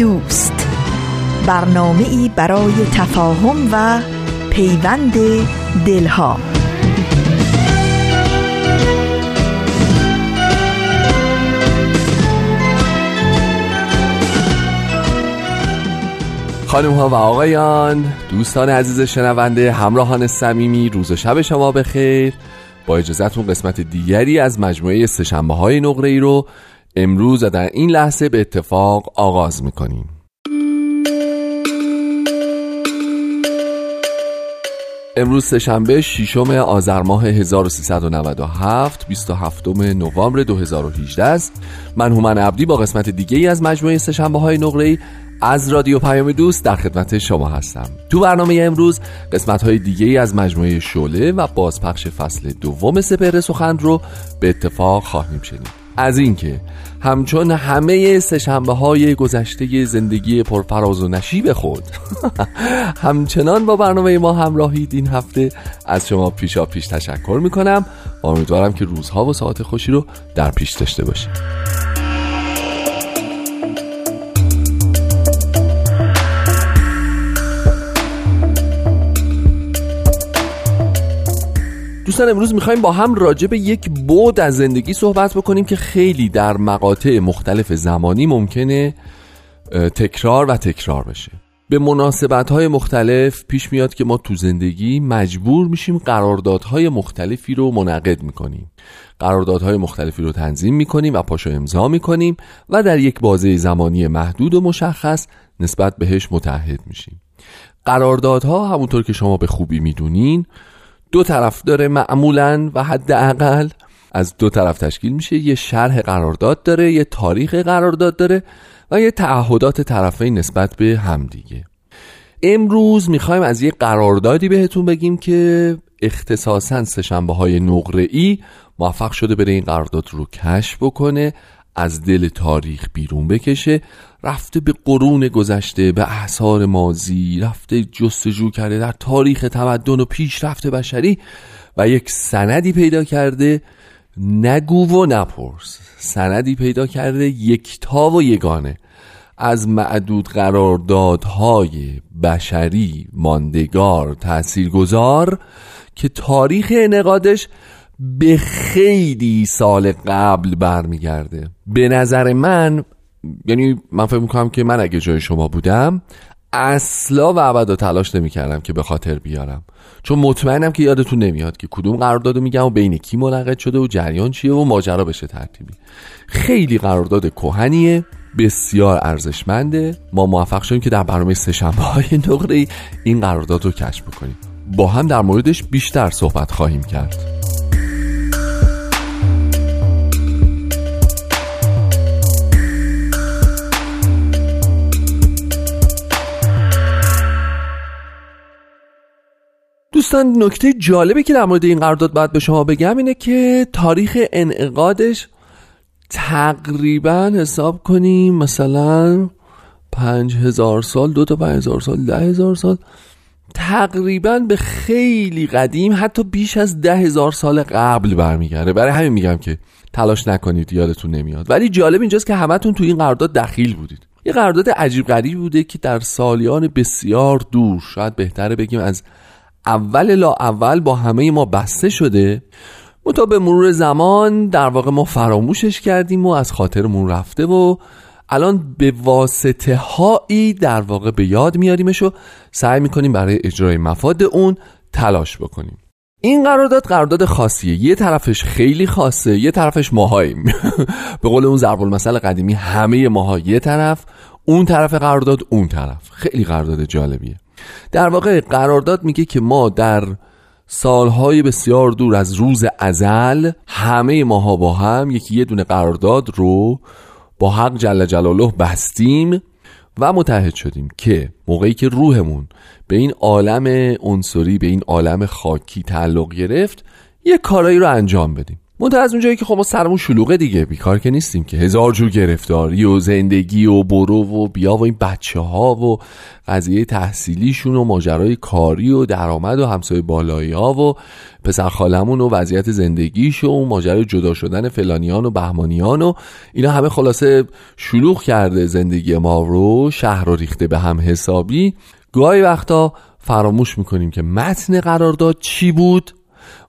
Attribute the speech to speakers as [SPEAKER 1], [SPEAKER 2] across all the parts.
[SPEAKER 1] دوست. برنامه ای برای تفاهم و پیوند دلها.
[SPEAKER 2] خانم ها و آقایان دوستان عزیز شنونده همراهان صمیمی روز و شب شما بخیر. با اجازهتون قسمت دیگری از مجموعه سشنبه های نقره ای رو امروز در این لحظه به اتفاق آغاز می‌کنیم. امروز سهشنبه ششم آذر ماه 1397 27 نوامبر 2018 است. من هومن عبدی با قسمت دیگه ای از مجموعه سهشنبه های نقره از رادیو پیام دوست در خدمت شما هستم. تو برنامه امروز قسمت های دیگه ای از مجموعه شوله و بازپخش فصل دوم سپهر سخن رو به اتفاق خواهیم شنید. از اینکه همچون همه سشنبه های گذشته زندگی پرفراز و نشیب خود همچنان با برنامه ما همراهید این هفته. از شما پیشا پیش تشکر می‌کنم. و امیدوارم که روزها و ساعت خوشی رو در پیش داشته باشید. دوستان امروز می‌خوایم با هم راجع به یک بود از زندگی صحبت بکنیم که خیلی در مقاطع مختلف زمانی ممکنه تکرار و تکرار بشه. به مناسبت های مختلف پیش میاد که ما تو زندگی مجبور میشیم قراردادهای مختلفی رو منعقد می‌کنیم. قراردادهای مختلفی رو تنظیم می‌کنیم و پاشو امضا می‌کنیم و در یک بازه زمانی محدود و مشخص نسبت بهش متحد میشیم. قراردادها همونطور که شما به خوبی می‌دونین دو طرف داره معمولا و حداقل از دو طرف تشکیل میشه. یه شرح قرارداد داره یه تاریخ قرارداد داره و یه تعهدات طرفین نسبت به همدیگه امروز می‌خوایم از یه قراردادی بهتون بگیم که اختصاصا سهشنبه های نقره ای موفق شده بره این قرارداد رو کشف بکنه. از دل تاریخ بیرون بکشه رفته به قرون گذشته به احسار مازی رفته جستجو کرده در تاریخ تمدن و پیشرفت بشری و یک سندی پیدا کرده نگو و نپرس. سندی پیدا کرده یکتا و یگانه. از معدود قراردادهای بشری ماندگار تاثیرگذار که تاریخ انقادش به خیلی سال قبل برمیگرده. به نظر من یعنی من فکر می‌کنم که من اگه جای شما بودم اصلا و ابدا تلاش نمی‌کردم که به خاطر بیارم. چون مطمئنم که یادتون نمیاد که کدوم قرارداد میگم و بین کی منعقد شده و جریان چیه و ماجرا بشه ترتیبی. خیلی قرارداد کهنیه بسیار ارزشمنده. ما موفق شدیم که در برنامه سهشنبه های نقره این قرارداد رو کشف بکنیم. با هم در موردش بیشتر صحبت خواهیم کرد. دوستان نکته جالبی که در مورد این قرارداد باید به شما بگم اینه که تاریخ انعقادش تقریبا حساب کنیم مثلا پنج هزار سال دو تا پنج هزار سال ده هزار سال تقریبا به خیلی قدیم حتی بیش از ده هزار سال قبل برمیگرده. برای همین میگم که تلاش نکنید یادتون نمیاد. ولی جالب اینجاست که همتون تو این قرارداد دخیل بودید. یه قرارداد عجیب غریب بوده که در سالیان بسیار دور شاید بهتره بگیم از اول لا اول با همه ما بسته شده. متا به مرور زمان در واقع ما فراموشش کردیم و از خاطرمون رفته و الان به واسطه هایی در واقع به یاد میاریمش و سعی می‌کنیم برای اجرای مفاد اون تلاش بکنیم. این قرارداد قرارداد خاصیه. یه طرفش خیلی خاصه یه طرفش ماهاییم. به قول اون ضرب المثل قدیمی همه ماها یه طرف اون طرف قرارداد اون طرف. خیلی قرارداد جالبیه. در واقع قرارداد میگه که ما در سالهای بسیار دور از روز ازل همه ماها با هم یکی یه دونه قرارداد رو با حق جل جلاله بستیم و متحد شدیم که موقعی که روحمون به این عالم عنصری به این عالم خاکی تعلق گرفت یه کارایی رو انجام بدیم. منتها از اونجایی که خب ما سرمون شلوغه دیگه بیکار که نیستیم که. هزار جور گرفتاری و زندگی و برو و بیا و این بچه ها و قضیه تحصیلیشون و ماجرای کاری و درآمد و همسایه بالایی ها و پسر خالمون و وضعیت زندگیش و ماجرای جدا شدن فلانیان و بهمانیان و اینا همه خلاصه شلوغ کرده زندگی ما رو شهر رو ریخته به هم حسابی. گاهی وقتا فراموش می‌کنیم که متن قرارداد چی بود؟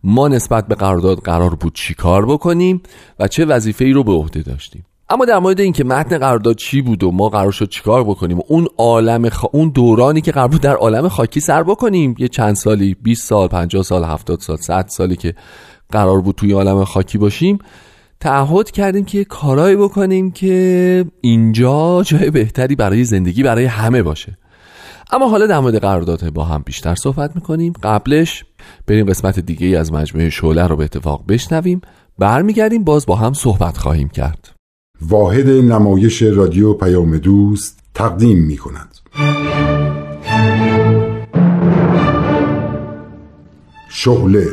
[SPEAKER 2] ما نسبت به قرارداد قرار بود چی کار بکنیم و چه وظیفه ای رو به عهده داشتیم. اما در مورد اینکه متن قرارداد چی بود و ما قرار شد چیکار بکنیم و اون عالم خ... اون دورانی که قرار بود در عالم خاکی سر بکنیم یه چند سالی 20 سال 50 سال 70 سال 100 سالی که قرار بود توی عالم خاکی باشیم تعهد کردیم که کارایی بکنیم که اینجا جای بهتری برای زندگی برای همه باشه. اما حالا در مورد قرارداد با هم بیشتر صحبت می‌کنیم. قبلش بریم قسمت دیگه ای از مجموعه شعله رو به اتفاق بشنویم. برمیگردیم باز با هم صحبت خواهیم کرد.
[SPEAKER 3] واحد نمایش رادیو پیام دوست تقدیم می کند شعله.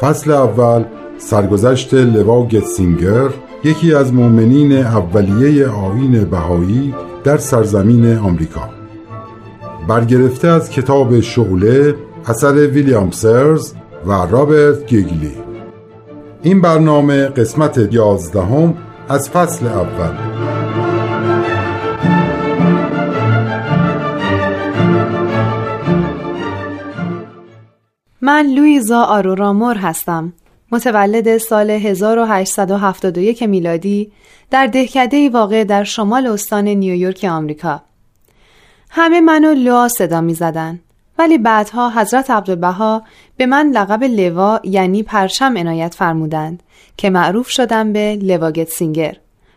[SPEAKER 3] فصل اول سرگذشت لوا گتسینگر یکی از مؤمنین اولیه آین بهایی در سرزمین آمریکا. برگرفته از کتاب شعله اثر ویلیام سرز و رابرت گیگلی. این برنامه قسمت یازدهم از فصل اول.
[SPEAKER 4] من لویزا آرورامور هستم. متولد سال 1871 میلادی در دهکده واقع در شمال استان نیویورک آمریکا. همه منو لوا صدا می زدن. ولی بعدها حضرت عبدالبها به من لقب لوا یعنی پرچم عنایت فرمودند که معروف شدم به لوا گتسینگر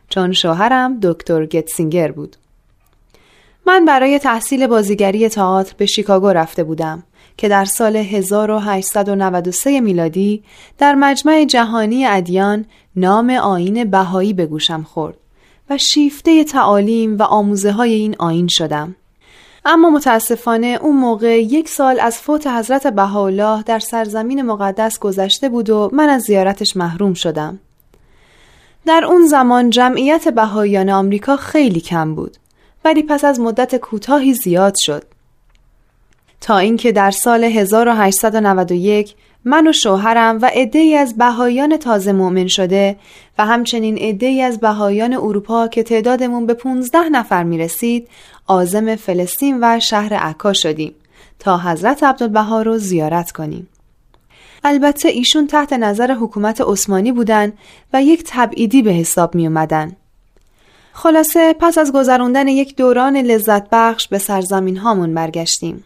[SPEAKER 4] چون شوهرم دکتر گتسینگر بود. من برای تحصیل بازیگری تئاتر به شیکاگو رفته بودم که در سال 1893 میلادی در مجمع جهانی ادیان نام آین بهایی به گوشم خورد و شیفته تعالیم و آموزه های این آین شدم. اما متاسفانه اون موقع یک سال از فوت حضرت بهاءالله در سرزمین مقدس گذشته بود و من از زیارتش محروم شدم. در اون زمان جمعیت بهاییان آمریکا خیلی کم بود ولی پس از مدت کوتاهی زیاد شد. تا اینکه در سال 1891 من و شوهرم و عده‌ای از بهاییان تازه مؤمن شده و همچنین عده‌ای از بهاییان اروپا که تعدادمون به 15 نفر می رسید آزم فلسطین و شهر عکا شدیم تا حضرت عبدالبها رو زیارت کنیم. البته ایشون تحت نظر حکومت عثمانی بودن و یک تبعیدی به حساب می اومدن. خلاصه پس از گذراندن یک دوران لذت بخش به سرزمین هامون برگشتیم.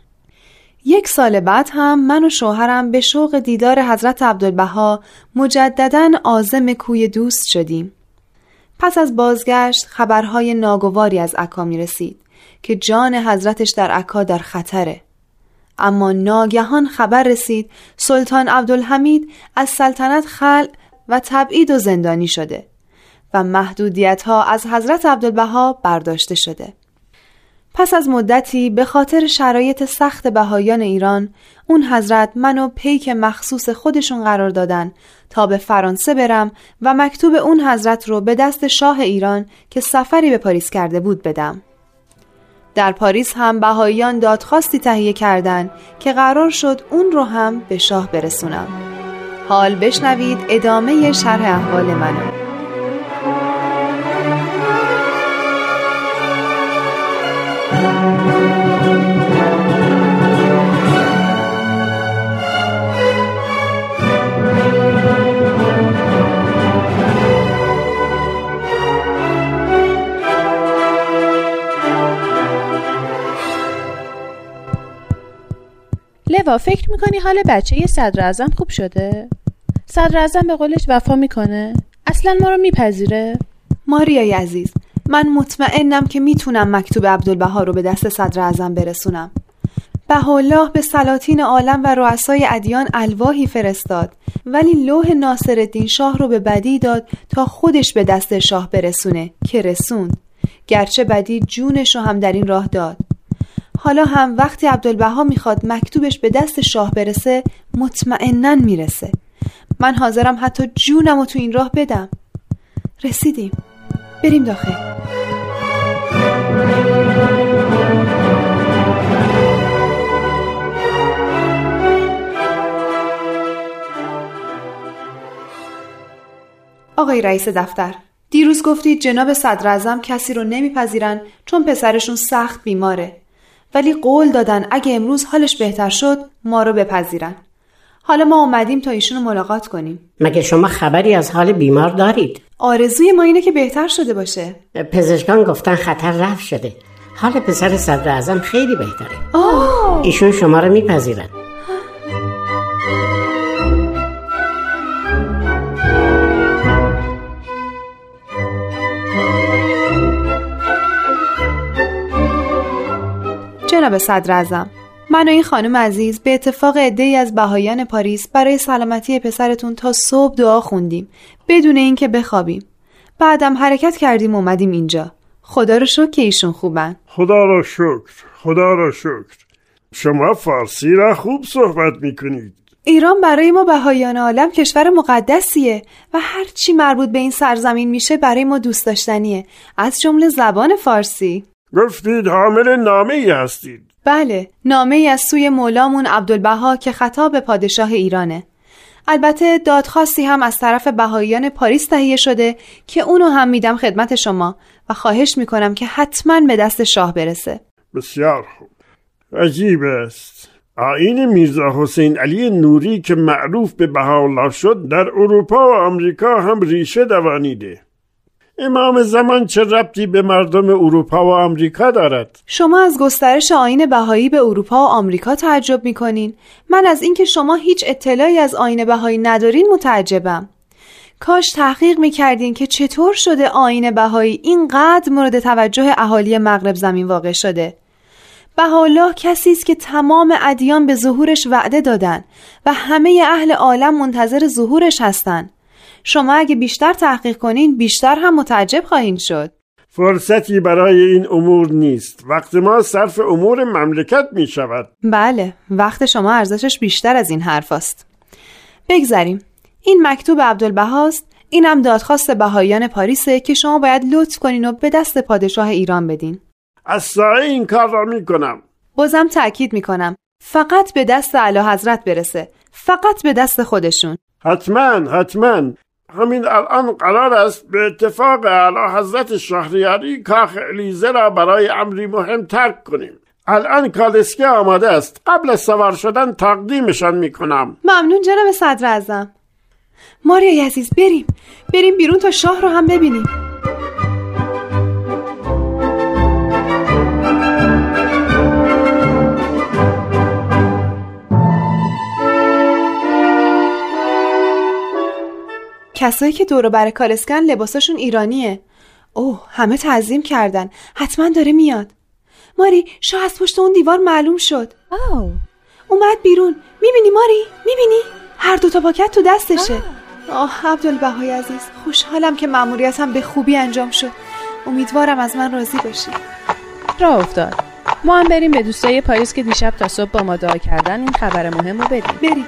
[SPEAKER 4] یک سال بعد هم من و شوهرم به شوق دیدار حضرت عبدالبها مجددا آزم کوی دوست شدیم. پس از بازگشت خبرهای ناگواری از عکا می رسید که جان حضرتش در عکا در خطره. اما ناگهان خبر رسید سلطان عبدالحمید از سلطنت خل و تبعید و زندانی شده و محدودیت ها از حضرت عبدالبها برداشته شده. پس از مدتی به خاطر شرایط سخت بهایان ایران اون حضرت منو پیک مخصوص خودشون قرار دادن تا به فرانسه برم و مکتوب اون حضرت رو به دست شاه ایران که سفری به پاریس کرده بود بدم. در پاریس هم بهاییان دادخواستی تهیه کردند که قرار شد اون رو هم به شاه برسونم. حال بشنوید ادامه شرح احوال منو.
[SPEAKER 5] لوا فکر می‌کنی حال بچه یه صدر خوب شده؟ صدر به قولش وفا می‌کنه؟ اصلا ما رو میپذیره؟
[SPEAKER 4] ماریای عزیز من مطمئنم که می‌تونم مکتوب عبدالبها رو به دست صدر اعظم برسونم الله به سلاطین عالم و رؤسای ادیان الواهی فرستاد ولی لوح ناصرالدین شاه رو به بدی داد تا خودش به دست شاه برسونه که رسوند گرچه بدی جونش رو هم در این راه داد حالا هم وقتی عبدالبها می‌خواد مکتوبش به دست شاه برسه مطمئنا می‌رسه. من حاضرم حتی جونم رو تو این راه بدم. رسیدیم. بریم داخل. آقای رئیس دفتر دیروز گفتید جناب صدر کسی رو نمیپذیرن چون پسرشون سخت بیماره. ولی قول دادن اگه امروز حالش بهتر شد ما رو بپذیرن. حالا ما اومدیم تا ایشون رو ملاقات کنیم.
[SPEAKER 6] مگه شما خبری از حال بیمار دارید؟
[SPEAKER 4] آرزوی ما اینه که بهتر شده باشه.
[SPEAKER 6] پزشکان گفتن خطر رفت شده. حال پسر صدر خیلی بهتره.
[SPEAKER 4] آه.
[SPEAKER 6] ایشون شما رو میپذیرن.
[SPEAKER 4] جناب صدر من و این خانم عزیز به اتفاق ای از بهایان پاریس برای سلامتی پسرتون تا صبح دعا خوندیم بدون اینکه بخوابیم. بعدم حرکت کردیم اومدیم اینجا. خدا رو شکر که ایشون خوبن.
[SPEAKER 7] خدا رو شکر خدا رو شکر. شما فارسی را خوب صحبت می‌کنید.
[SPEAKER 4] ایران برای ما بهایان عالم کشور مقدسیه و هر چی مربوط به این سرزمین میشه برای ما دوست داشتنیه. از جمله زبان فارسی.
[SPEAKER 7] گفتید حامل نامه ای هستید.
[SPEAKER 4] بله نامه ای از سوی مولامون عبدالبها که خطاب پادشاه ایرانه. البته دادخواستی هم از طرف بهاییان پاریس تهیه شده که اونو هم میدم خدمت شما و خواهش می‌کنم که حتما به دست شاه برسه.
[SPEAKER 7] بسیار خوب. عجیب است. آین میرزا حسین علی نوری که معروف به بهاءالله شد در اروپا و آمریکا هم ریشه دوانیده. امام زمان چه ربطی به مردم اروپا و آمریکا دارد؟
[SPEAKER 4] شما از گسترش آین بهایی به اروپا و آمریکا تعجب می‌کنین. من از اینکه شما هیچ اطلاعی از آین بهایی ندارین متعجبم. کاش تحقیق می‌کردین که چطور شده آین بهایی اینقدر مورد توجه اهالی مغرب زمین واقع شده. بهاءالله کسی است که تمام ادیان به ظهورش وعده دادن و همه اهل عالم منتظر ظهورش هستند شما اگه بیشتر تحقیق کنین بیشتر هم متعجب خواهید شد.
[SPEAKER 7] فرصتی برای این امور نیست. وقت ما صرف امور مملکت می شود.
[SPEAKER 4] بله وقت شما ارزشش بیشتر از این حرف است. بگذریم. این مکتوب عبدالبهاست اینم دادخواست بهاییان پاریسه که شما باید لطف کنین و به دست پادشاه ایران بدین.
[SPEAKER 7] از سایه این کار را می کنم.
[SPEAKER 4] بازم تأکید می کنم. فقط به دست اعلی حضرت برسه. فقط به دست خودشون.
[SPEAKER 7] حتما حتما. همین الان قرار است به اتفاق اعلی حضرت شهریاری کاخ الیزه را برای امری مهم ترک کنیم. الان کالسکه آماده است. قبل سوار شدن تقدیمشان می‌کنم.
[SPEAKER 4] ممنون جناب صدر ازم ماریا عزیز بریم. بریم بیرون تا شاه رو هم ببینیم. کسایی که دور بر کالسکن لباساشون ایرانیه. اوه همه تعظیم کردن. حتما داره میاد. ماری شاه از پشت اون دیوار معلوم شد.
[SPEAKER 5] آه.
[SPEAKER 4] اومد بیرون. می‌بینی ماری؟ می‌بینی؟ هر دوتا پاکت تو دستشه. آه. عبدالبهای عزیز خوشحالم که مأموریتم به خوبی انجام شد. امیدوارم از من راضی باشی.
[SPEAKER 5] راه افتاد. ما هم بریم به دوستای پاریس که دیشب تا صبح با ما دعا کردن این خبر مهم رو بدیم.
[SPEAKER 4] بریم.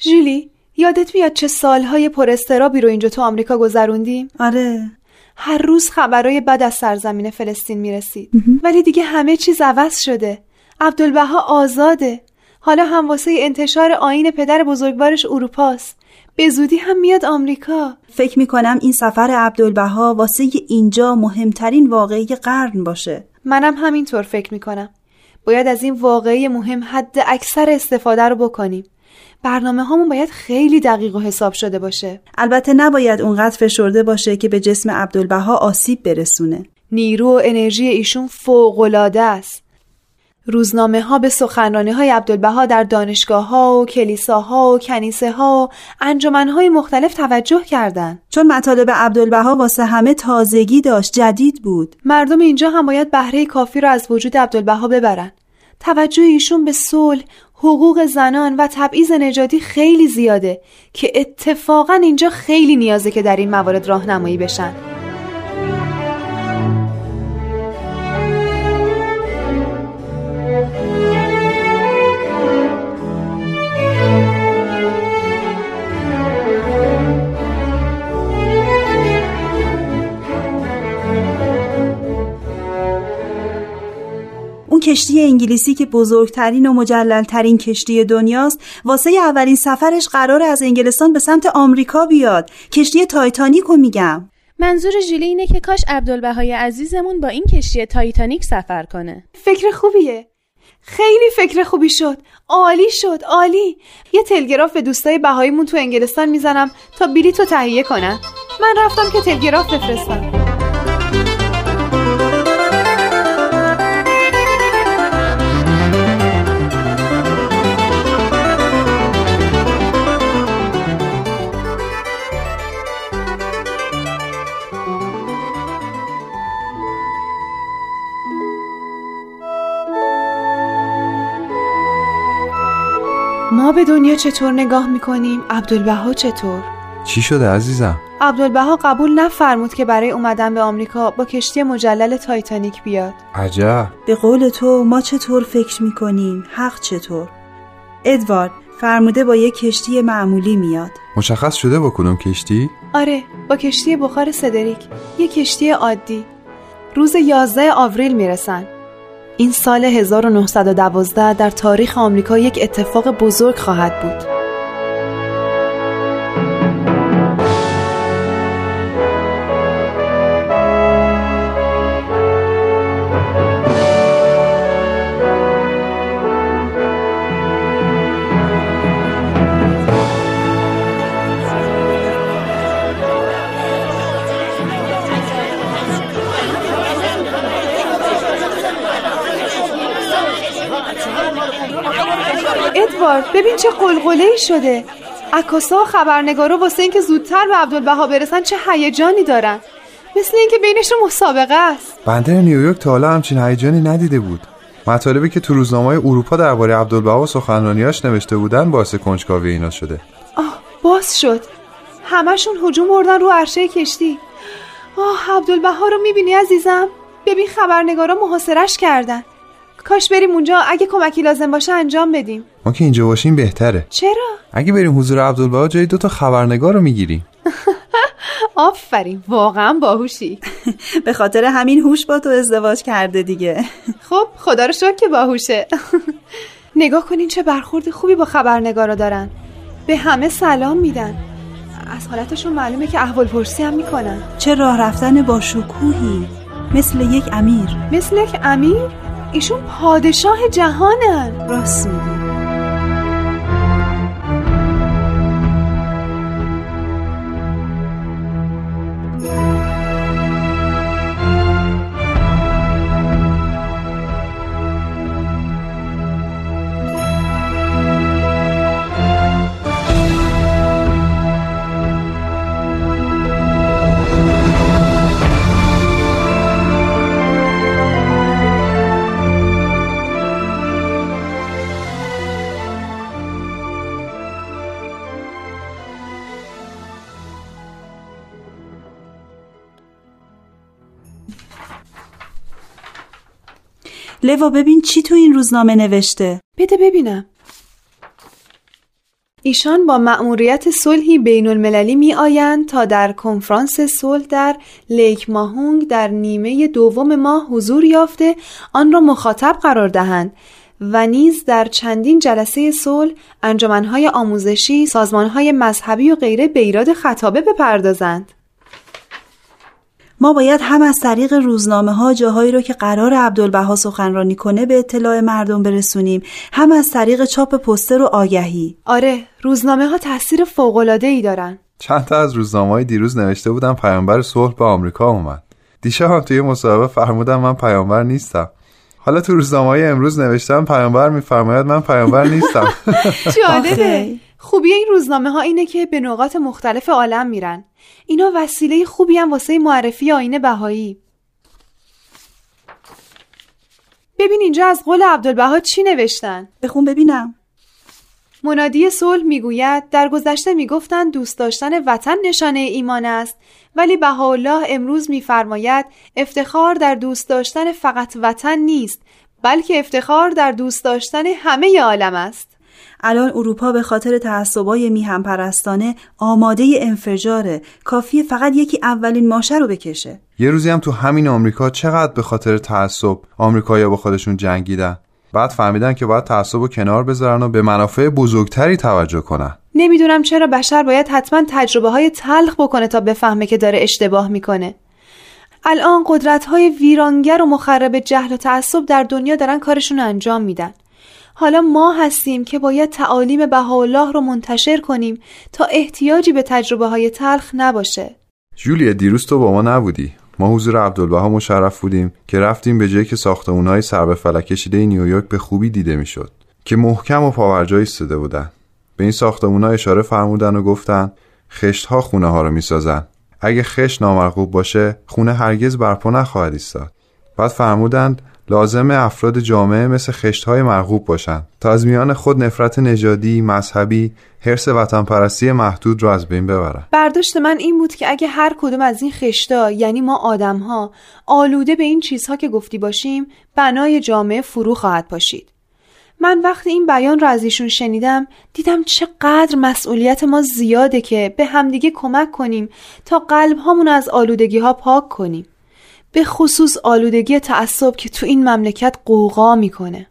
[SPEAKER 4] جولی یادت میاد چه سالهای پر استرابی رو اینجا تو آمریکا گذروندیم؟
[SPEAKER 1] آره.
[SPEAKER 4] هر روز خبرای بد از سرزمین فلسطین می‌رسید. ولی دیگه همه چیز عوض شده. عبدالبها آزاده. حالا هم واسه انتشار آین پدر بزرگوارش اروپاست. به زودی هم میاد آمریکا.
[SPEAKER 1] فکر می‌کنم این سفر عبدالبها واسه اینجا مهمترین واقعی قرن باشه.
[SPEAKER 4] منم همینطور فکر می‌کنم. باید از این واقعی مهم حد اکثر استفاده رو بکنیم. برنامه هامون باید خیلی دقیق و حساب شده باشه.
[SPEAKER 1] البته نباید اونقدر فشرده باشه که به جسم عبدالبها آسیب برسونه.
[SPEAKER 4] نیرو و انرژی ایشون فوقالعاده است. روزنامه ها به سخنرانی های عبدالبها در دانشگاه ها و کلیساها و کنیسه ها و انجمن های مختلف توجه کردند.
[SPEAKER 1] چون مطالب عبدالبها واسه همه تازگی داشت جدید بود.
[SPEAKER 4] مردم اینجا هم باید بهره کافی را از وجود عبدالبها ببرن. توجه ایشون به صلح، حقوق زنان و تبعیض نژادی خیلی زیاده که اتفاقا اینجا خیلی نیازه که در این موارد راهنمایی بشن.
[SPEAKER 1] اون کشتی انگلیسی که بزرگترین و مجللترین کشتی دنیاست واسه اولین سفرش قراره از انگلستان به سمت آمریکا بیاد. کشتی تایتانیک رو میگم.
[SPEAKER 5] منظور ژیلی اینه که کاش عبدالبهای عزیزمون با این کشتی تایتانیک سفر کنه.
[SPEAKER 4] فکر خوبیه. خیلی فکر خوبی شد. عالی شد عالی. یه تلگراف به دوستای بهاییمون تو انگلستان می‌زنم تا بلیط رو تهیه کنن. من رفتم که تلگراف بفرستم. ما به دنیا چطور نگاه می‌کنیم؟ عبدالبها چطور؟
[SPEAKER 8] چی شده عزیزم؟
[SPEAKER 4] عبدالبها قبول نفرمود که برای اومدن به آمریکا با کشتی مجلل تایتانیک بیاد
[SPEAKER 8] عجب
[SPEAKER 1] به قول تو ما چطور فکر می‌کنیم حق چطور ادوارد فرموده با یک کشتی معمولی میاد
[SPEAKER 8] مشخص شده با کدوم کشتی؟
[SPEAKER 4] آره با کشتی بخار سدریک یه کشتی عادی روز 11 آوریل می‌رسن این سال 1912 در تاریخ آمریکا یک اتفاق بزرگ خواهد بود. ببین چه قلقله ای شده. عکاسا و خبرنگارا واسه اینکه زودتر به عبدالبها برسن چه هیجانی دارن. مثل اینکه بینشون مسابقه است.
[SPEAKER 8] بندر نیویورک تا حالا همچین هیجانی ندیده بود. مطالبی که تو روزنامه اروپا درباره عبدالبها و سخنرانیاش نوشته بودن باعث کنجکاوی اینا شده.
[SPEAKER 4] آه باز شد. همشون هجوم بردن رو عرشه کشتی. آه عبدالبها رو می‌بینی عزیزم؟ ببین خبرنگارا محاصرش کردن. کاش بریم اونجا. اگه کمکی لازم باشه انجام بدیم.
[SPEAKER 8] ما که اینجا باشیم بهتره.
[SPEAKER 4] چرا؟
[SPEAKER 8] اگه بریم حضور عبدالبها جای دوتا خبرنگار رو می‌گیریم.
[SPEAKER 4] آفرین واقعا باهوشی.
[SPEAKER 1] به خاطر همین هوش با تو ازدواج کرده دیگه.
[SPEAKER 4] خب خدا رو شکر که باهوشه. نگاه کنین چه برخورد خوبی با خبرنگارا دارن. به همه سلام میدن. از حالتشون معلومه که احوال پرسی هم می‌کنن.
[SPEAKER 1] چه راه رفتن با شکوهی. مثل یک امیر.
[SPEAKER 4] مثل یک امیر؟ ایشون پادشاه جهانن.
[SPEAKER 1] راست میگی. لوا ببین چی تو این روزنامه نوشته.
[SPEAKER 4] بده ببینم. ایشان با مأموریت صلحی بین المللی می آیند تا در کنفرانس صلح در لیک ماهونگ در نیمه دوم ماه حضور یافته آن را مخاطب قرار دهند و نیز در چندین جلسه صلح انجمنهای آموزشی سازمانهای مذهبی و غیره به ایراد خطابه بپردازند.
[SPEAKER 1] ما باید هم از طریق روزنامه ها جاهایی رو که قرار عبدالبها سخنرانی کنه به اطلاع مردم برسونیم. هم از طریق چاپ پوستر و آگهی.
[SPEAKER 4] آره روزنامه ها تاثیر فوق العاده ای دارن.
[SPEAKER 8] چند تا از روزنامه های دیروز نوشته بودم پیامبر صلح به آمریکا اومد. دیشب هم توی مصاحبه فرمودم من پیامبر نیستم. حالا تو روزنامه های امروز نوشتم پیامبر میفرماید من پیامبر نیستم.
[SPEAKER 4] جالبه. خوبی این روزنامه ها اینه که به نقاط مختلف عالم میرن. اینا وسیله خوبی هم واسه معرفی آینه بهایی. ببین اینجا از قول عبدالبها چی نوشتن؟
[SPEAKER 1] بخون ببینم.
[SPEAKER 4] منادی صلح می‌گوید در گذشته می‌گفتند دوست داشتن وطن نشانه ایمان است ولی بهاءالله امروز میفرماید افتخار در دوست داشتن فقط وطن نیست بلکه افتخار در دوست داشتن همه عالم است.
[SPEAKER 1] الان اروپا به خاطر تعصبای میهم پرستانه آماده انفجاره کافی فقط یکی اولین ماشه رو بکشه.
[SPEAKER 8] یه روزی هم تو همین آمریکا چقدر به خاطر تعصب آمریکایی‌ها با خودشون جنگیدن؟ بعد فهمیدن که باید تعصب و کنار بذارن و به منافع بزرگتری توجه کنن.
[SPEAKER 4] نمی‌دونم چرا بشر باید حتما تجربه های تلخ بکنه تا بفهمه که داره اشتباه می‌کنه. الان قدرت های ویرانگر و مخرب جهل و تعصب در دنیا دارن کارشون رو انجام میدن. حالا ما هستیم که باید تعالیم بهاءالله رو منتشر کنیم تا احتیاجی به تجربه های تلخ نباشه.
[SPEAKER 8] جولیا دیروز تو با ما نبودی. ما حضور عبدالبها مشرف بودیم که رفتیم به جایی که ساختمونهای سر به فلک کشیده نیویورک به خوبی دیده می‌شد. که محکم و پاورجا ایستاده بودن. به این ساختمونها اشاره فرمودن و گفتن خشت ها خونه ها رو می‌سازن. اگه خشت نامرغوب باشه خونه هرگز برپا نخواهد ایستاد. بعد فرمودند لازم افراد جامعه مثل خشتهای مرغوب باشند تا از میان خود نفرت نژادی، مذهبی، حرس وطن پرستی محدود را از بین ببرن.
[SPEAKER 4] برداشت من این بود که اگه هر کدوم از این خشتا یعنی ما آدمها آلوده به این چیزها که گفتی باشیم بنای جامعه فرو خواهد پاشید. من وقتی این بیان را از ایشون شنیدم دیدم چقدر مسئولیت ما زیاده که به همدیگه کمک کنیم تا قلب هامون از آلودگی ها پاک کنیم. به خصوص آلودگی تعصب که تو این مملکت قوقا می‌کنه.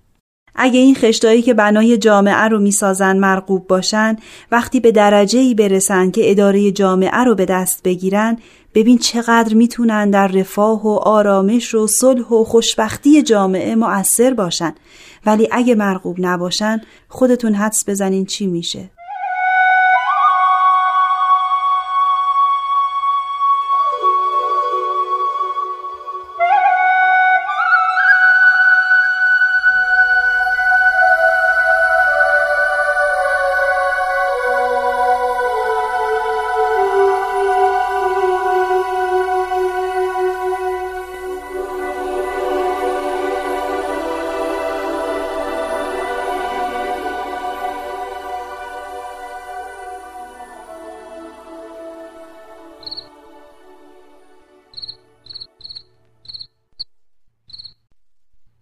[SPEAKER 1] اگه این خشتایی که بنای جامعه رو می‌سازن مرغوب باشن وقتی به درجه ای برسن که اداره جامعه رو به دست بگیرن ببین چقدر می‌تونن در رفاه و آرامش و صلح و خوشبختی جامعه مؤثر باشن. ولی اگه مرغوب نباشن خودتون حدس بزنین چی میشه؟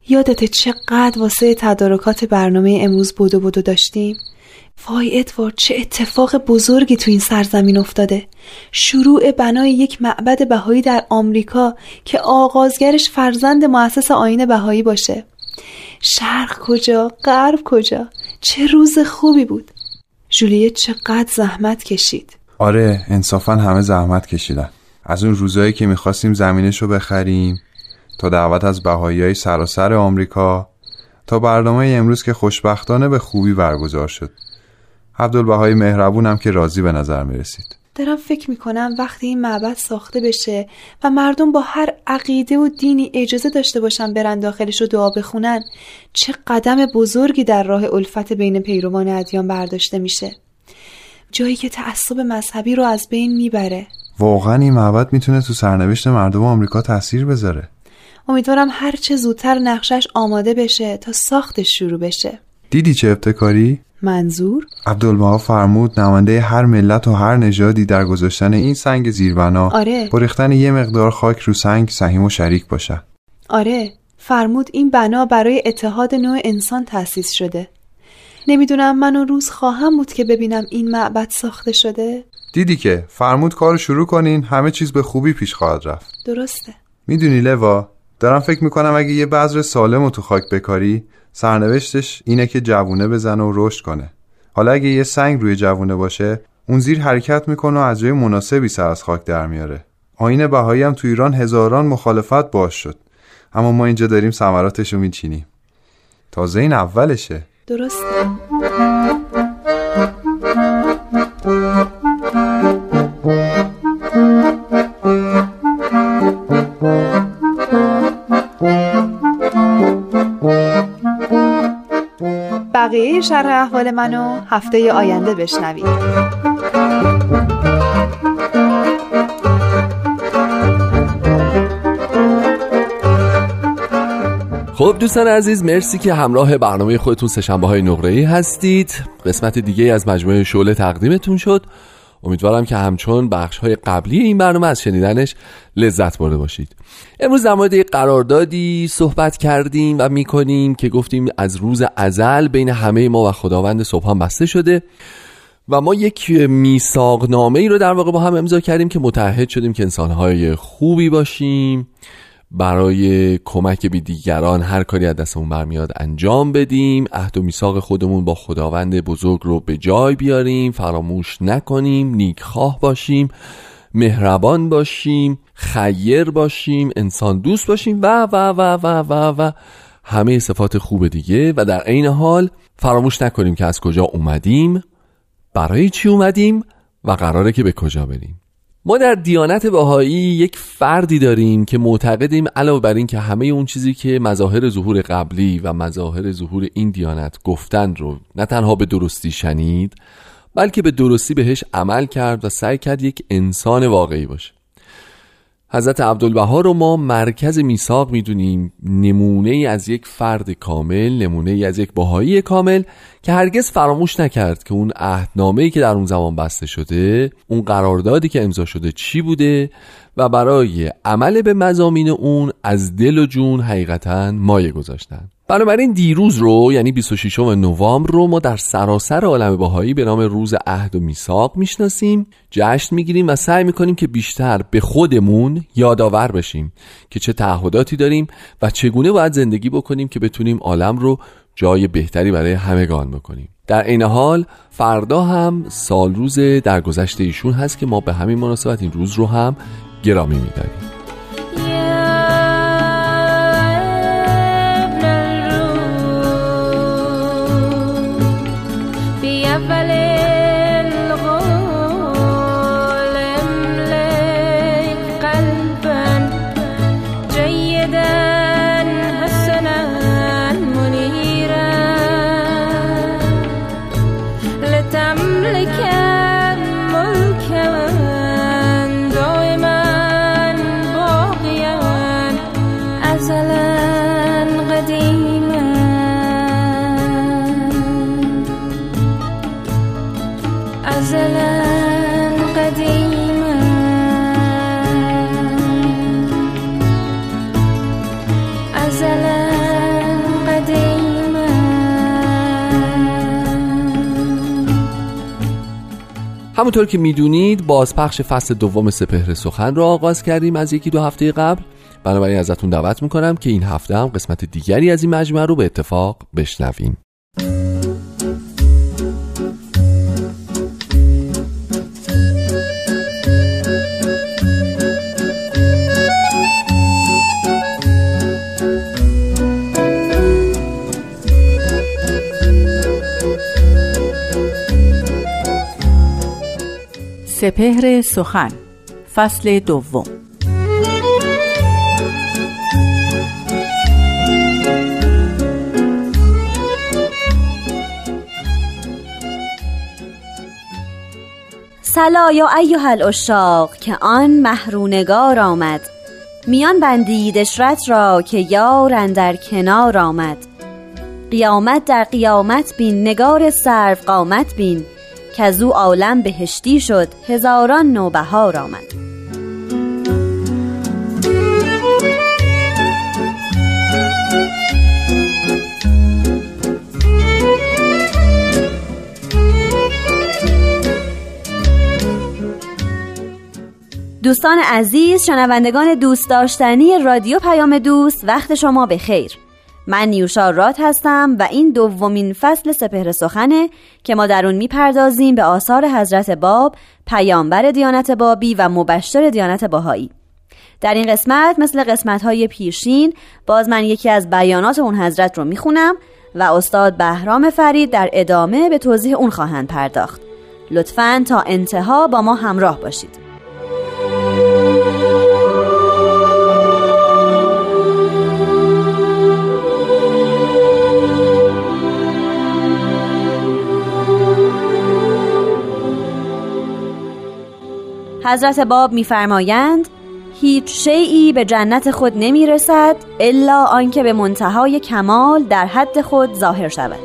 [SPEAKER 4] یادت چقدر واسه تدارکات برنامه امروز بودو بودو داشتیم؟ وای ادوارد چه اتفاق بزرگی تو این سرزمین افتاده. شروع بنای یک معبد بهایی در آمریکا که آغازگرش فرزند مؤسس آین بهایی باشه. شرق کجا؟ غرب کجا؟ چه روز خوبی بود. جولیت چقدر زحمت کشید.
[SPEAKER 8] آره انصافا همه زحمت کشیدن. از اون روزایی که می‌خواستیم زمینش رو بخریم. تا دعوت از بهایی های سراسر آمریکا تا برنامه امروز که خوشبختانه به خوبی برگزار شد. عبدالبهای مهربونم که راضی به نظر می رسید
[SPEAKER 4] دارم فکر می‌کنم وقتی این معبد ساخته بشه و مردم با هر عقیده و دینی اجازه داشته باشن برن داخلش رو دعا بخونن چه قدم بزرگی در راه الفت بین پیروان ادیان برداشته میشه. جایی که تعصب مذهبی رو از بین می‌بره.
[SPEAKER 8] واقعا این معبد می‌تونه تو سرنوشت مردم آمریکا تاثیر بذاره.
[SPEAKER 4] امیدوارم هر چه زودتر نقشش آماده بشه تا ساختش شروع بشه.
[SPEAKER 8] دیدی چه ابتکاری؟
[SPEAKER 4] منظور؟
[SPEAKER 8] عبدالبها فرمود نماینده هر ملت و هر نژادی در گذاشتن این سنگ زیربنا
[SPEAKER 4] آره.
[SPEAKER 8] با ریختن یه مقدار خاک رو سنگ سهیم و شریک باشه.
[SPEAKER 4] آره. فرمود این بنا برای اتحاد نوع انسان تأسیس شده. نمی‌دونم من اون روز خواهم بود که ببینم این معبد ساخته شده.
[SPEAKER 8] دیدی که؟ فرمود کار شروع کنین همه چیز به خوبی پیش خواهد رفت.
[SPEAKER 4] درسته.
[SPEAKER 8] می‌دونی لوا؟ دارم فکر می‌کنم اگه یه بذر سالم رو تو خاک بکاری سرنوشتش اینه که جوونه بزنه و رشد کنه. حالا اگه یه سنگ روی جوونه باشه اون زیر حرکت می‌کنه و از جای مناسبی سر از خاک در میاره. آین بهایی هم تو ایران هزاران مخالفت باش شد. اما ما اینجا داریم ثمراتش رو میچینیم. تازه این اولشه.
[SPEAKER 4] درسته. شرح احوال منو هفته آینده بشنوید.
[SPEAKER 2] خب دوستان عزیز مرسی که همراه برنامه خودتون سشنبه های نقره هستید. قسمت دیگه از مجموعه شعله تقدیمتون شد. امیدوارم که همچون بخش های قبلی این برنامه از شنیدنش لذت برده باشید. امروز در مورد قراردادی صحبت کردیم و می‌کنیم که گفتیم از روز ازل بین همه ما و خداوند صبحان بسته شده و ما یک میثاقنامه ای رو در واقع با هم امضا کردیم که متحد شدیم که انسانهای خوبی باشیم. برای کمک به دیگران هر کاری از دستمون برمیاد انجام بدیم. عهد و میثاق خودمون با خداوند بزرگ رو به جای بیاریم. فراموش نکنیم. نیکخواه باشیم. مهربان باشیم. خیر باشیم. انسان دوست باشیم. و و و و و و. همه صفات خوب دیگه. و در عین حال فراموش نکنیم که از کجا اومدیم. برای چی اومدیم؟ و قراره که به کجا بریم. ما در دیانت بهایی یک فردی داریم که معتقدیم علاوه بر این که همه اون چیزی که مظاهر ظهور قبلی و مظاهر ظهور این دیانت گفتند رو نه تنها به درستی شنید بلکه به درستی بهش عمل کرد و سعی کرد یک انسان واقعی باشه. حضرت عبدالبها رو ما مرکز میثاق می‌دونیم. نمونه ای از یک فرد کامل نمونه ای از یک باهایی کامل که هرگز فراموش نکرد که اون عهدنامه ای که در اون زمان بسته شده اون قراردادی که امضا شده چی بوده و برای عمل به مزامین اون از دل و جون حقیقتا مایه گذاشتن. بنابراین دیروز رو یعنی 26 نوامبر رو ما در سراسر عالم باهایی به نام روز عهد و میثاق می‌شناسیم. جشن می‌گیریم و سعی می‌کنیم که بیشتر به خودمون یادآور بشیم که چه تعهداتی داریم و چگونه باید زندگی بکنیم که بتونیم عالم رو جای بهتری برای همگان بکنیم. در این حال فردا هم سال روز درگذشت ایشون هست که ما به همین مناسبت این روز رو هم گرامی میداریم. همونطور که می‌دونید بازپخش فصل دوم سپهر سخن رو آغاز کردیم از یکی دو هفته قبل. بنابراین ازتون دعوت می‌کنم که این هفته هم قسمت دیگری از این مجموعه رو به اتفاق بشنویم.
[SPEAKER 9] سپهر سخن فصل دوم.
[SPEAKER 10] سلا یا ایها الاشاق که آن محرونگار آمد. میان بندید اشرت را که یار در کنار آمد. قیامت در قیامت بین نگار سرو قامت بین. که از او عالم بهشتی شد هزاران نوبهار آمد. دوستان عزیز شنوندگان دوست داشتنی رادیو پیام دوست وقت شما به خیر من نیوشا رات هستم و این دومین فصل سپهر سخنه که ما در اون می‌پردازیم به آثار حضرت باب پیامبر دیانت بابی و مبشر دیانت باهایی در این قسمت مثل قسمت های پیشین باز من یکی از بیانات اون حضرت رو می‌خونم و استاد بهرام فرید در ادامه به توضیح اون خواهند پرداخت. لطفا تا انتها با ما همراه باشید. حضرت باب میفرمایند هیچ شیعی به جنت خود نمی رسد الا آنکه به منتهای کمال در حد خود ظاهر شود.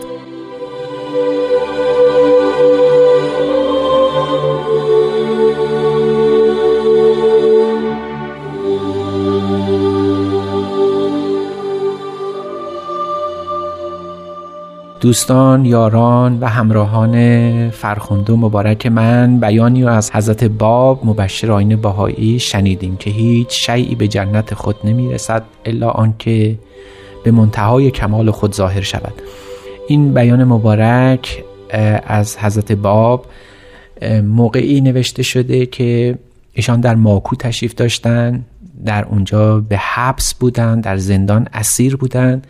[SPEAKER 11] دوستان یاران و همراهان فرخنده مبارک من. بیانی از حضرت باب مبشر آین بهایی شنیدیم که هیچ شیعی به جنت خود نمی‌رسد الا آنکه به منتهای کمال خود ظاهر شود. این بیان مبارک از حضرت باب موقعی نوشته شده که ایشان در ماکو تشریف داشتن در اونجا به حبس بودن در زندان اسیر بودند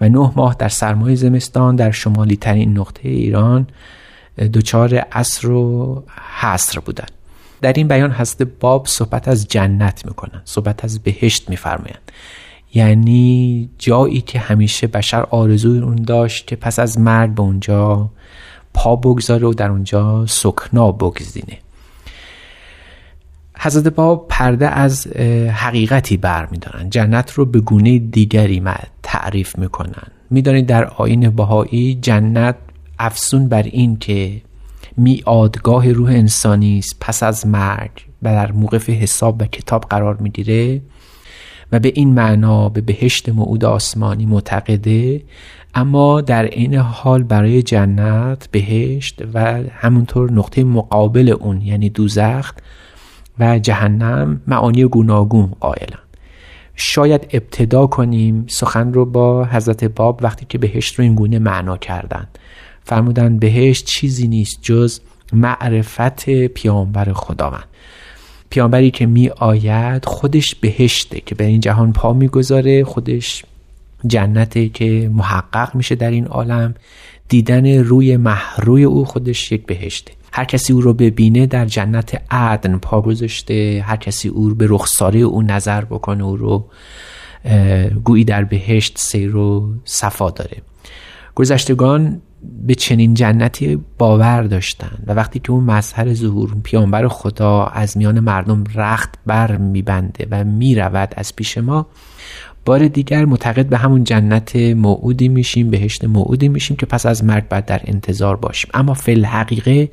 [SPEAKER 11] و نه ماه در سرمای زمستان در شمالی ترین نقطه ایران دچار عصر و حصر بودن. در این بیان حضرت باب صحبت از جنت می‌کنن صحبت از بهشت میفرمایند. یعنی جایی که همیشه بشر آرزوی اون داشت که پس از مرگ به اونجا پا بگذاره و در اونجا سکنا بگزینه. حضرت باب پرده از حقیقتی بر میدارن. جنت رو به گونه دیگری تعریف می‌کنن. می‌دانید در آین بهایی جنت افسون بر این که میادگاه روح انسانی است پس از مرگ و در موقف حساب و کتاب قرار می‌گیره و به این معنا به بهشت موعود آسمانی معتقده اما در این حال برای جنت بهشت و همونطور نقطه مقابل اون یعنی دوزخ و جهنم معانی گوناگون قائلن. شاید ابتدا کنیم سخن رو با حضرت باب وقتی که بهشت رو این گونه معنا کردن. فرمودن بهشت چیزی نیست جز معرفت پیامبر خداوند. پیامبری که می آید خودش بهشته که به این جهان پا می‌گذاره خودش جنته که محقق میشه در این عالم. دیدن روی محروی او خودش یک بهشته. هر کسی او رو ببینه در جنت عدن پا گذاشته هر کسی او به رخساره او نظر بکنه او رو گویی در بهشت سیر و صفا داره. گذشتگان به چنین جنتی باور داشتن و وقتی که اون مظهر ظهور پیانبر خدا از میان مردم رخت بر میبنده و می‌رود از پیش ما بار دیگر معتقد به همون جنت موعودی میشیم بهشت موعودی میشیم که پس از مرگ بعد در انتظار باشیم. اما فی الحقیقه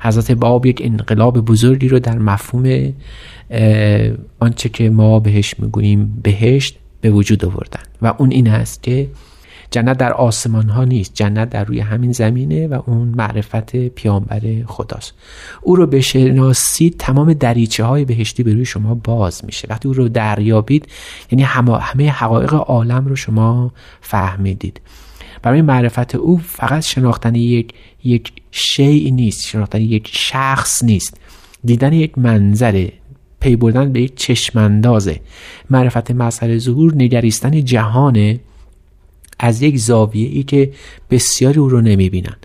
[SPEAKER 11] حضرت باب یک انقلاب بزرگی رو در مفهوم آنچه که ما بهش می‌گوییم بهشت به وجود آوردن. و اون این است که جنت در آسمان ها نیست. جنت در روی همین زمینه و اون معرفت پیامبر خداست. او رو بشناسید تمام دریچه های بهشتی به روی شما باز میشه. وقتی او رو دریابید یعنی همه حقایق عالم رو شما فهمیدید. برای معرفت او فقط شناختن یک یک شیء نیست. شناختن یک شخص نیست. دیدن یک منظره پی بردن به یک چشماندازه. معرفت مظهر ظهور نگریستن جهانه از یک زاویه ای که بسیاری او رو نمی بینن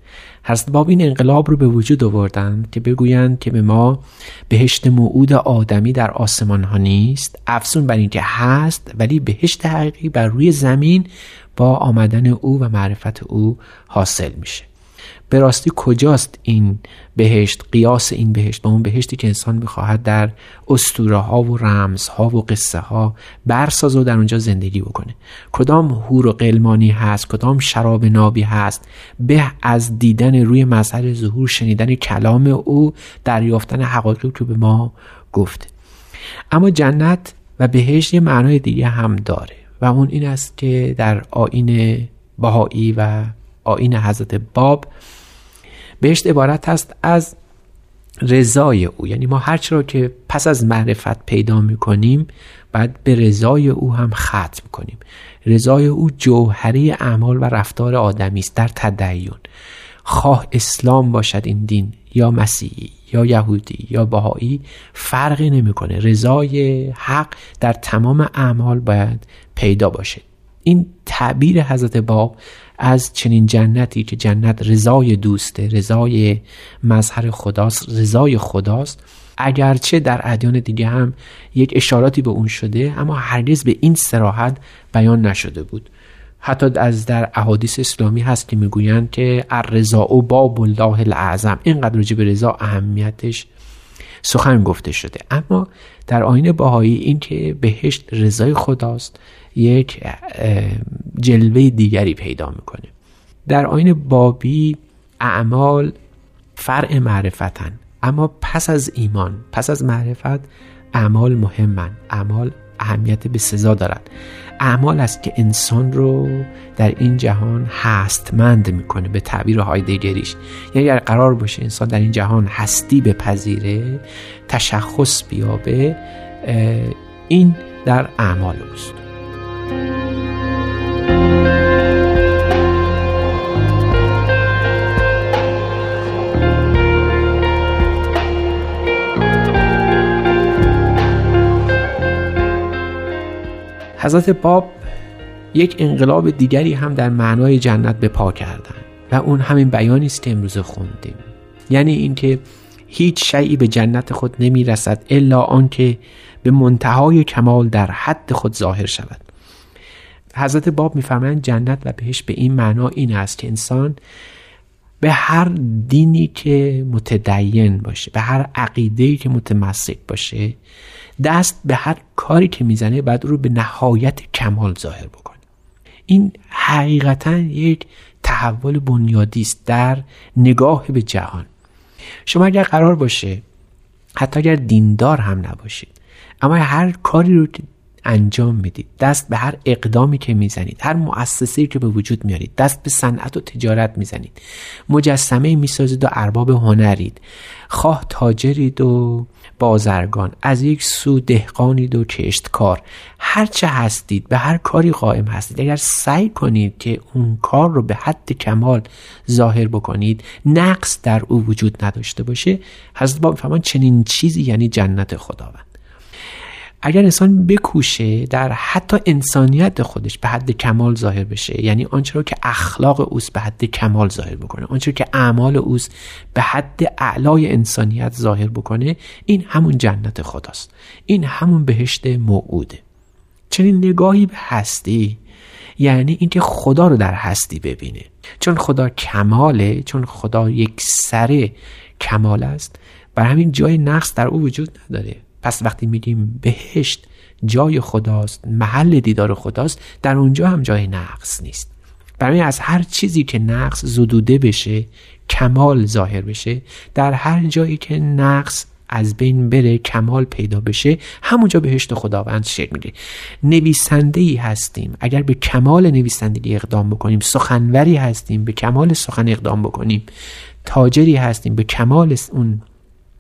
[SPEAKER 11] حضرت باب این انقلاب رو به وجود آوردن که بگویند که به ما بهشت موعود آدمی در آسمان ها نیست افزون بر اینکه هست ولی بهشت حقیقی بر روی زمین با آمدن او و معرفت او حاصل میشه. به راستی کجاست این بهشت؟ قیاس این بهشت؟ با اون بهشتی که انسان می‌خواهد در استوره ها و رمز ها و قصه ها برساز و در اونجا زندگی بکنه. کدام هور و قلمانی هست؟ کدام شراب نابی هست؟ به از دیدن روی مظهر ظهور شنیدن کلام او دریافتن حقایقی که به ما گفته. اما جنت و بهشت یه معنای دیگه هم داره و اون این است که در آین بهایی و آین حضرت باب بهشت عبارت است از رضای او. یعنی ما هرچی را که پس از معرفت پیدا می‌کنیم بعد به رضای او هم ختم کنیم. رضای او جوهری اعمال و رفتار آدمی است در تدین. خواه اسلام باشد این دین یا مسیحی یا یهودی یا بهایی فرقی نمی‌کنه. رضای حق در تمام اعمال باید پیدا باشه. این تعبیر حضرت باب از چنین جنتی که جنت رضای دوسته رضای مظهر خداست رضای خداست اگرچه در ادیان دیگه هم یک اشاراتی به اون شده اما هرگز به این سراحت بیان نشده بود. حتی از در احادیث اسلامی هست که می‌گویند که الرضا و باب الله الاعظم. اینقدر راجع به رضا اهمیتش سخن گفته شده. اما در آین باهایی این که بهشت رضای خداست یک جلوه دیگری پیدا می‌کنه در آین بابی اعمال فرع معرفتن. اما پس از ایمان پس از معرفت اعمال مهمن. اعمال اهمیت به سزا دارد اعمال است که انسان رو در این جهان هستمند می‌کنه به تعبیر هایدگریش یعنی اگر قرار باشه انسان در این جهان هستی بپذیره تشخص بیابه این در اعمال اوست. حضرت باب یک انقلاب دیگری هم در معنای جنت به پا کردن و اون همین بیانی است که امروز خوندیم. یعنی اینکه هیچ شیعی به جنت خود نمی رسد الا آنکه به منتهای کمال در حد خود ظاهر شود. حضرت باب میفرمایند جنت و بهش به این معنا این است که انسان به هر دینی که متدین باشه به هر عقیده که متمسک باشه دست به هر کاری که می‌زنه بعد رو به نهایت کمال ظاهر بکنه. این حقیقتا یک تحول بنیادی است در نگاه به جهان. شما اگر قرار باشه حتی اگر دیندار هم نباشید اما هر کاری رو انجام می‌دید. دست به هر اقدامی که می‌زنید هر مؤسسه‌ای که به وجود میارید دست به صنعت و تجارت می‌زنید. مجسمه می‌سازید و ارباب هنرید. خواه تاجرید و بازرگان از یک سو دهقانید و کشتکار. هرچه هستید به هر کاری قائم هستید. اگر سعی کنید که اون کار رو به حد کمال ظاهر بکنید نقص در او وجود نداشته باشه حضرت باب فرمان چنین چیزی یعنی جنت خداوند. اگر انسان بکوشه در حتی انسانیت خودش به حد کمال ظاهر بشه یعنی آنچه رو که اخلاق اوست به حد کمال ظاهر بکنه آنچه که اعمال اوست به حد اعلای انسانیت ظاهر بکنه این همون جنت خداست. این همون بهشت موعوده. چنین نگاهی به هستی یعنی اینکه خدا رو در هستی ببینه. چون خدا کماله چون خدا یک سره کمال است بر همین جای نقص در او وجود نداره. پس وقتی میگیم بهشت جای خداست محل دیدار خداست در اونجا هم جای نقص نیست. برای از هر چیزی که نقص زدوده بشه کمال ظاهر بشه در هر جایی که نقص از بین بره کمال پیدا بشه همونجا بهشت خداوند شکل می‌گیره. نویسنده ای هستیم. اگر به کمال نویسندگی اقدام بکنیم سخنوری هستیم به کمال سخن اقدام بکنیم. تاجری هستیم به کمال اون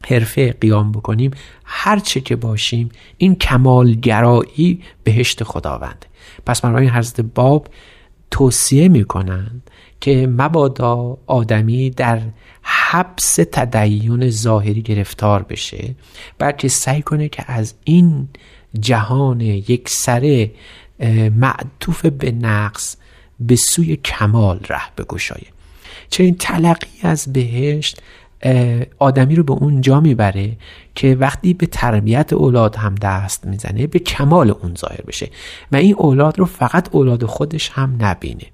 [SPEAKER 11] حرفه قیام بکنیم هر چه که باشیم این کمالگرایی بهشت خداوند. پس برای حضرت باب توصیه می‌کنند که مبادا آدمی در حبس تدیون ظاهری گرفتار بشه بلکه سعی کنه که از این جهان یک سره معطوف به نقص به سوی کمال ره بگشایه این تلقی از بهشت آدمی رو به اون جا می‌بره که وقتی به تربیت اولاد هم دست می‌زنه به کمال اون ظاهر بشه و این اولاد رو فقط اولاد خودش هم نبینه.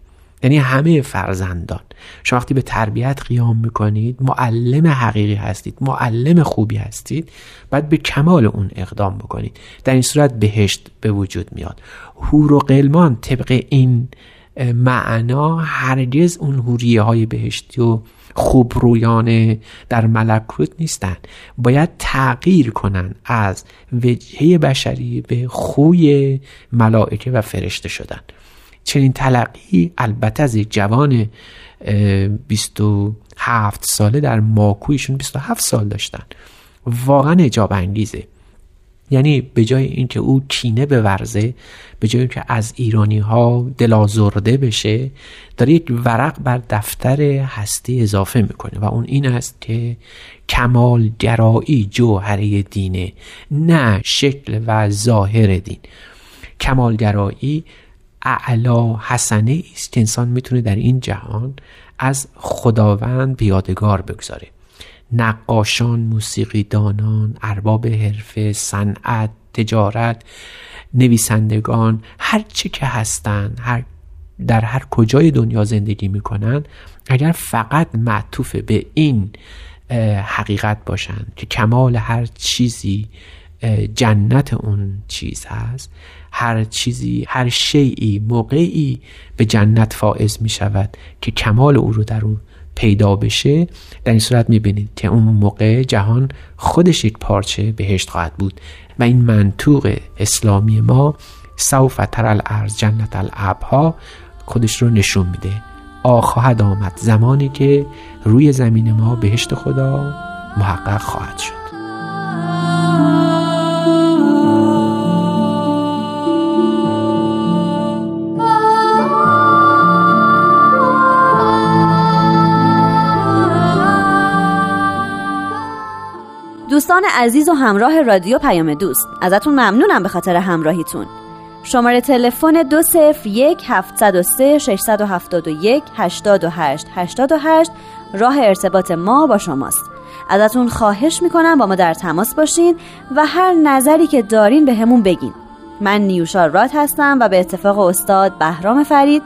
[SPEAKER 11] یعنی همه فرزندان. شما وقتی به تربیت قیام می‌کنید معلم حقیقی هستید معلم خوبی هستید باید به کمال اون اقدام بکنید. در این صورت بهشت به وجود میاد. هور و قلمان طبق این معنا هرگز اون هوریه های بهشتی و خوب رویانه در ملکوت نیستن. باید تغییر کنن از وجهه بشری به خوی ملائکه و فرشته شدن. چنین تلقی البته از یک جوان 27 ساله در ماکویشون 27 سال داشتن. واقعا اجاب انگیزه. یعنی به جای اینکه او کینه بورزه به جای اینکه از ایرانی ها دلازرده بشه داره یک ورق بر دفتر هستی اضافه می‌کنه و اون این است که کمال گرایی جوهره دینه نه شکل و ظاهر دین. کمالگرایی اعلا حسنه است که انسان می‌تونه در این جهان از خداوند بیادگار بگذاره. نقاشان موسیقیدانان ارباب حرفه صنعت تجارت نویسندگان هر چه که هستند هر در هر کجای دنیا زندگی می‌کنن اگر فقط معطوف به این حقیقت باشند که کمال هر چیزی جنت اون چیز هست هر چیزی هر شیعی موقعی به جنت فائز می شود که کمال او رو در اون پیدا بشه در این صورت می بینید که اون موقع جهان خودش یک پارچه بهشت خواهد بود و این منطوق اسلامی ما سوف تر الارض جنت الابها خودش رو نشون میده. آ خواهد آمد زمانی که روی زمین ما بهشت خدا محقق خواهد شد.
[SPEAKER 10] دوستان عزیز و همراه رادیو پیام دوست. ازتون ممنونم به خاطر همراهیتون. شماره تلفن دو صفر یک هفتصد و سه ششصد و هفتاد و یک هشتاد و هشت هشتاد و هشت. راه ارتباط ما با شماست. ازتون خواهش می‌کنم با ما در تماس باشین و هر نظری که دارین به همون بگین. من نیوشا رات هستم و به اتفاق استاد بهرام فرید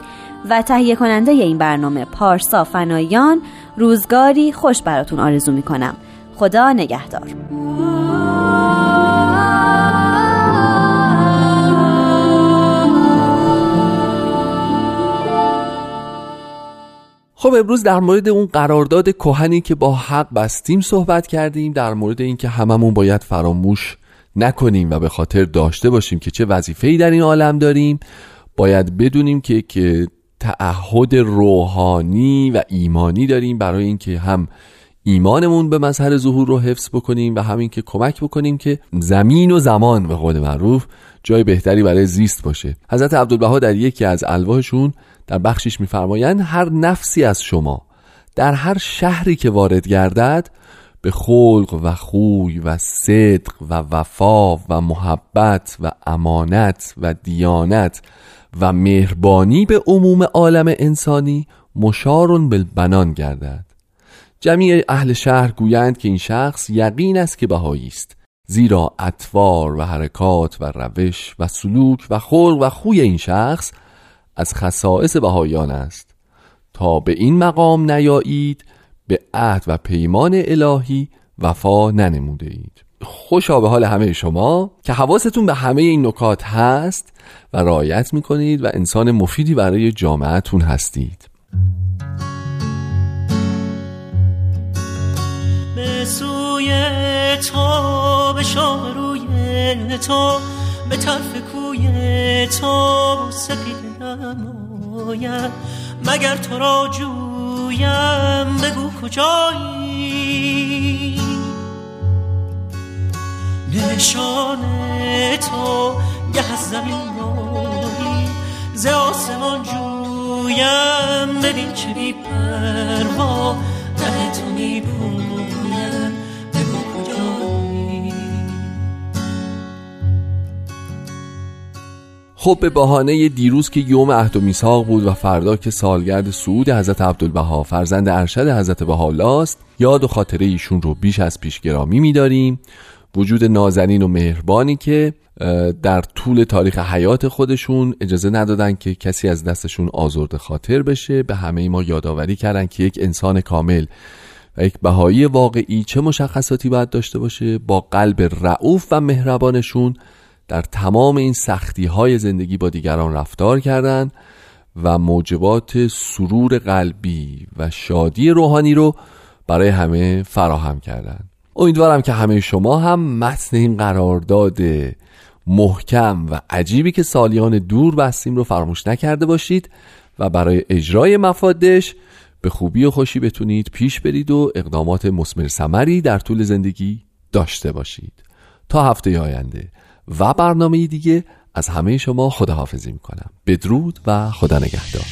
[SPEAKER 10] و تهیه کننده این برنامه پارسا فنایان روزگاری خوش براتون آرزو می‌کنم. خدا نگهدار.
[SPEAKER 2] خب امروز در مورد اون قرارداد کهنی که با حق بستیم صحبت کردیم در مورد اینکه هممون باید فراموش نکنیم و به خاطر داشته باشیم که چه وظیفه‌ای در این عالم داریم باید بدونیم که که تعهد روحانی و ایمانی داریم برای اینکه هم ایمانمون به مظهر ظهور رو حفظ بکنیم و همین که کمک بکنیم که زمین و زمان به قول معروف جای بهتری برای زیست باشه. حضرت عبدالبها در یکی از الواحشون در بخشش میفرمایند هر نفسی از شما در هر شهری که وارد گردد به خلق و خوی و صدق و وفا و محبت و امانت و دیانت و مهربانی به عموم عالم انسانی مشارون بالبنان گردد. جمیع اهل شهر گویند که این شخص یقین است که بهایی است زیرا اطوار و حرکات و روش و سلوک و خلق و خوی این شخص از خصائص بهایان است. تا به این مقام نیایید به عهد و پیمان الهی وفا ننموده اید. خوشا به حال همه شما که حواستون به همه این نکات هست و رعایت می‌کنید و انسان مفیدی برای جامعتون هستید.
[SPEAKER 12] تو به شاه روی تو به طرف کوی تو سپید نماید مگر تو را جویم بگو کجایی؟ نشان تو گه از زمین مایی ز آسمان جویم ببین چه بی پروا ده تو می
[SPEAKER 2] خب به بهانه دیروز که یوم عهد و میثاق بود و فردا که سالگرد سعود حضرت عبدالبها فرزند ارشد حضرت بهاءالله است یاد و خاطره ایشون رو بیش از پیش گرامی میداریم. وجود نازنین و مهربانی که در طول تاریخ حیات خودشون اجازه ندادن که کسی از دستشون آزرده خاطر بشه. به همه ما یادآوری کردن که یک انسان کامل و یک بهایی واقعی چه مشخصاتی باید داشته باشه؟ با قلب رعوف و مهربانشون در تمام این سختی های زندگی با دیگران رفتار کردند و موجبات سرور قلبی و شادی روحانی رو برای همه فراهم کردند. امیدوارم که همه شما هم متن این قرارداد محکم و عجیبی که سالیان دور بستیم رو فراموش نکرده باشید و برای اجرای مفادش به خوبی و خوشی بتونید پیش برید و اقدامات مسمر سمری در طول زندگی داشته باشید تا هفته آینده و برنامه دیگه از همه شما خداحافظی می‌کنم. بدرود و خدا نگهدار.